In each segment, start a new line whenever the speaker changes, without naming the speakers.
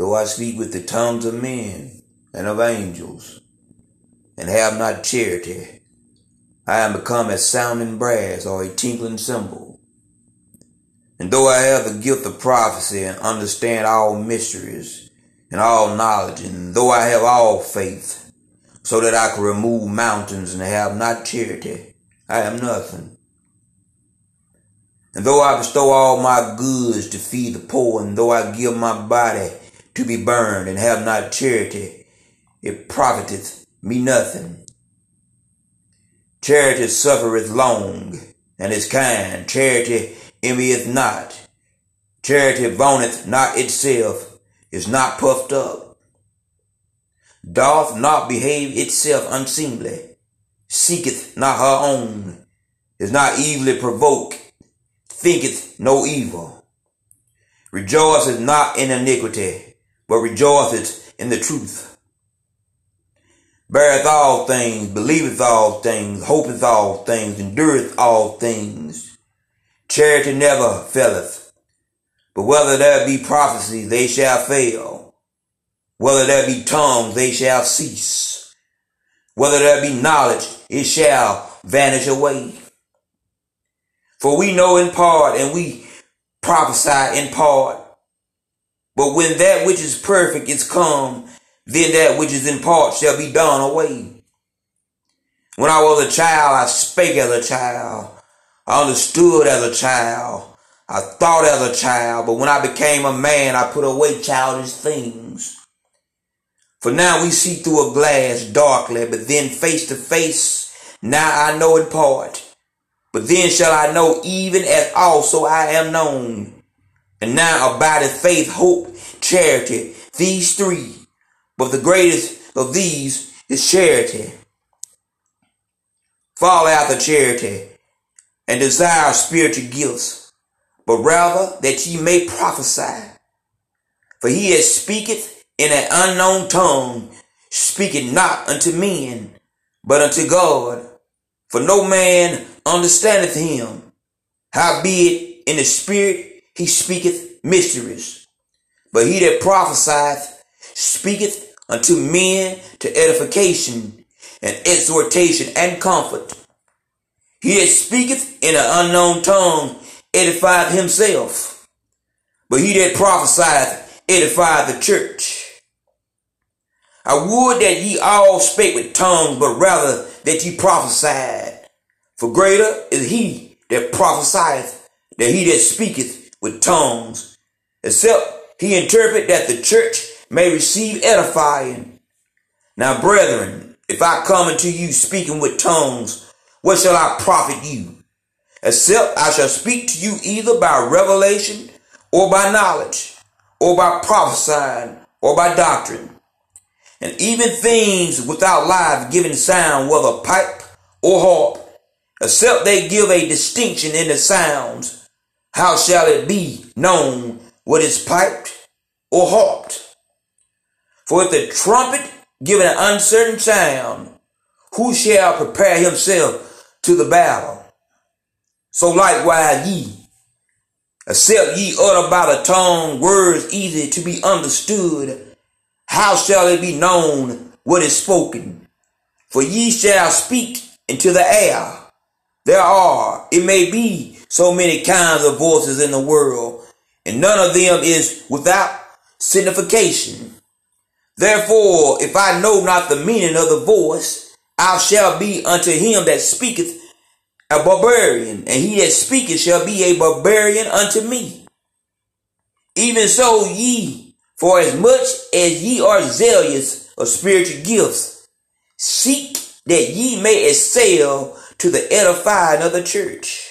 though I speak with the tongues of men and of angels, and have not charity, I am become as sounding brass or a tinkling cymbal. And though I have the gift of prophecy and understand all mysteries and all knowledge, and though I have all faith, so that I can remove mountains and have not charity, I am nothing. And though I bestow all my goods to feed the poor, and though I give my body to be burned and have not charity, it profiteth me nothing. Charity suffereth long and is kind. Charity envieth not. Charity vaunteth not itself, is not puffed up, doth not behave itself unseemly, seeketh not her own, is not evilly provoked, thinketh no evil, rejoiceth not in iniquity, but rejoiceth in the truth. Beareth all things, believeth all things, hopeth all things, endureth all things. Charity never faileth. But whether there be prophecy, they shall fail. Whether there be tongues, they shall cease. Whether there be knowledge, it shall vanish away. For we know in part and we prophesy in part. But when that which is perfect is come, then that which is in part shall be done away. When I was a child, I spake as a child. I understood as a child. I thought as a child. But when I became a man, I put away childish things. For now we see through a glass darkly, but then face to face. Now I know in part. But then shall I know even as also I am known. And now abideth faith, hope, charity, these three. But the greatest of these is charity. Fall after charity and desire spiritual gifts, but rather that ye may prophesy. For he that speaketh in an unknown tongue speaketh not unto men, but unto God. For no man understandeth him. Howbeit in the spirit he speaketh mysteries. But he that prophesieth speaketh unto men to edification and exhortation and comfort. He that speaketh in an unknown tongue edifieth himself. But he that prophesieth edifieth the church. I would that ye all spake with tongues, but rather that ye prophesied. For greater is he that prophesieth than he that speaketh with tongues, except he interpret that the church may receive edifying. Now, brethren, if I come unto you speaking with tongues, what shall I profit you? Except I shall speak to you either by revelation or by knowledge, or by prophesying, or by doctrine. And even things without life giving sound, whether pipe or harp, except they give a distinction in the sounds, how shall it be known what is piped or harped? For if the trumpet give an uncertain sound, who shall prepare himself to the battle? So likewise ye, except ye utter by the tongue words easy to be understood, how shall it be known what is spoken? For ye shall speak into the air. There are, it may be, so many kinds of voices in the world, and none of them is without signification. Therefore, if I know not the meaning of the voice, I shall be unto him that speaketh a barbarian, and he that speaketh shall be a barbarian unto me. Even so, ye, for as much as ye are zealous of spiritual gifts, seek that ye may excel to the edifying of the church.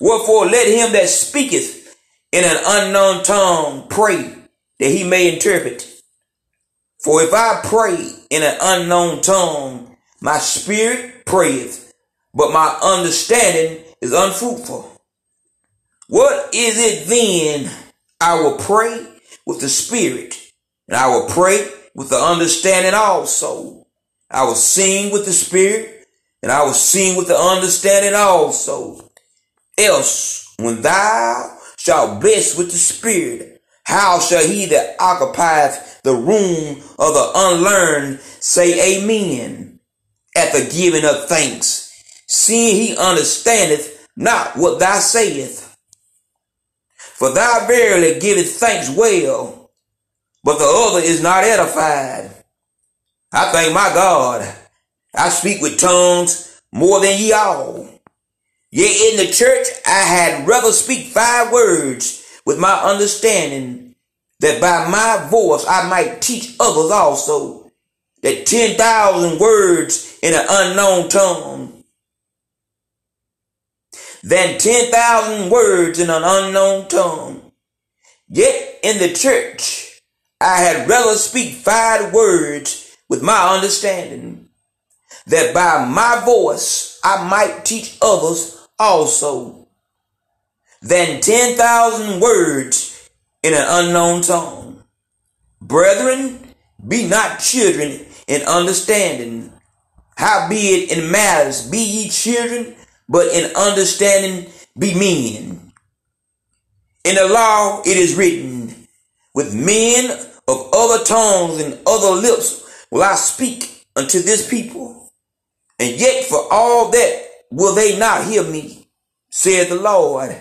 Wherefore let him that speaketh in an unknown tongue pray that he may interpret. For if I pray in an unknown tongue, my spirit prayeth, but my understanding is unfruitful. What is it then? I will pray with the spirit, and I will pray with the understanding also. I will sing with the spirit, and I will sing with the understanding also. Else, when thou shalt bless with the Spirit, How shall he that occupieth the room of the unlearned say amen at the giving of thanks, seeing he understandeth not what thou sayest? For thou verily givest thanks well, but the other is not edified. I thank my God. I speak with tongues more than ye all. Yea, in the church I had rather speak five words with my understanding, that by my voice I might teach others also, that 10,000 words in an unknown tongue, than 10,000 words in an unknown tongue. Yet in the church I had rather speak five words with my understanding, that by my voice I might teach others also than 10,000 words in an unknown tongue. Brethren, be not children in understanding. Howbeit in matters be ye children, but in understanding be men. In the law it is written, with men of other tongues and other lips will I speak unto this people. And yet for all that will they not hear me, said the Lord.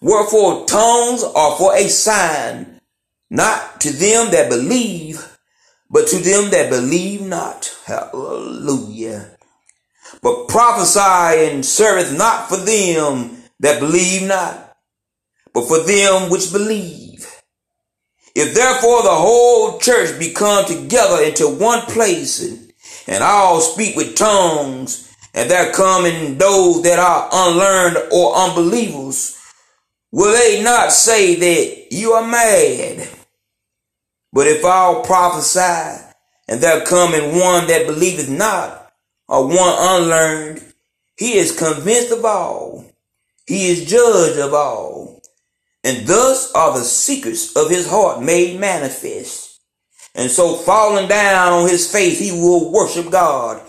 Wherefore tongues are for a sign, not to them that believe, but to them that believe not. Hallelujah. But prophesy and serveth not for them that believe not, but for them which believe. If therefore the whole church be come together into one place and, and all speak with tongues, and there come in those that are unlearned or unbelievers, Will they not say that you are mad? But if all prophesy, and there come in one that believeth not, or one unlearned, he is convinced of all. He is judge of all. And thus are the secrets of his heart made manifest. And so falling down on his face, he will worship God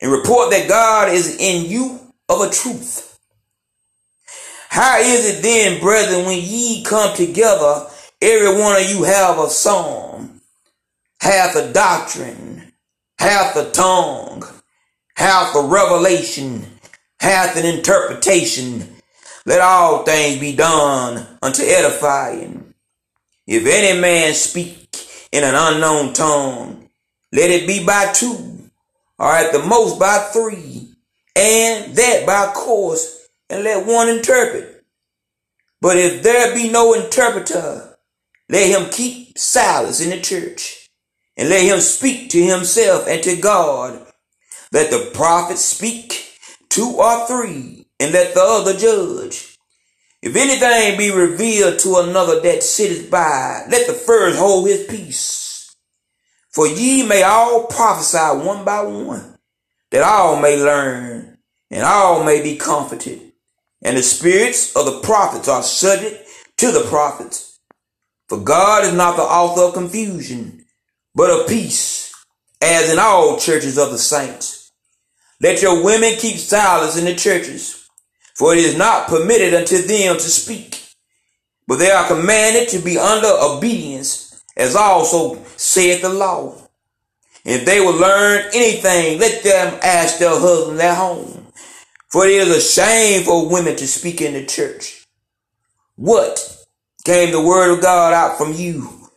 and report that God is in you of a truth how is it then, brethren, when ye come together, every one of you have a psalm, hath a doctrine, hath a tongue, hath a revelation, hath an interpretation. Let all things be done unto edifying. If any man speak in an unknown tongue, let it be by two, or at the most by three, and that by course and let one interpret. But if there be no interpreter, let him keep silence in the church, and let him speak to himself and to God. Let the prophet speak two or three, and let the other judge. If anything be revealed to another that sitteth by, let the first hold his peace. For ye may all prophesy one by one, that all may learn, and all may be comforted. And the spirits of the prophets are subject to the prophets. For God is not the author of confusion, but of peace, as in all churches of the saints. Let your women keep silence in the churches, for it is not permitted unto them to speak, but they are commanded to be under obedience, as also saith the law. If they will learn anything, let them ask their husband at home for it is a shame for women to speak in the church. What? Came the word of God out from you?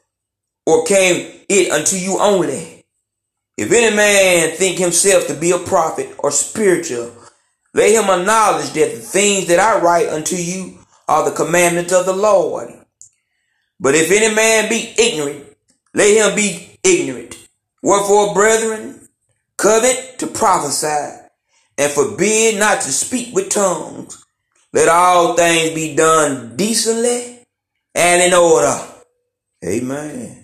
Or came it unto you only? If any man think himself to be a prophet or spiritual, let him acknowledge that the things that I write unto you are the commandments of the Lord. But if any man be ignorant, let him be ignorant. Wherefore, brethren, covet to prophesy and forbid not to speak with tongues. Let all things be done decently and in order. Amen.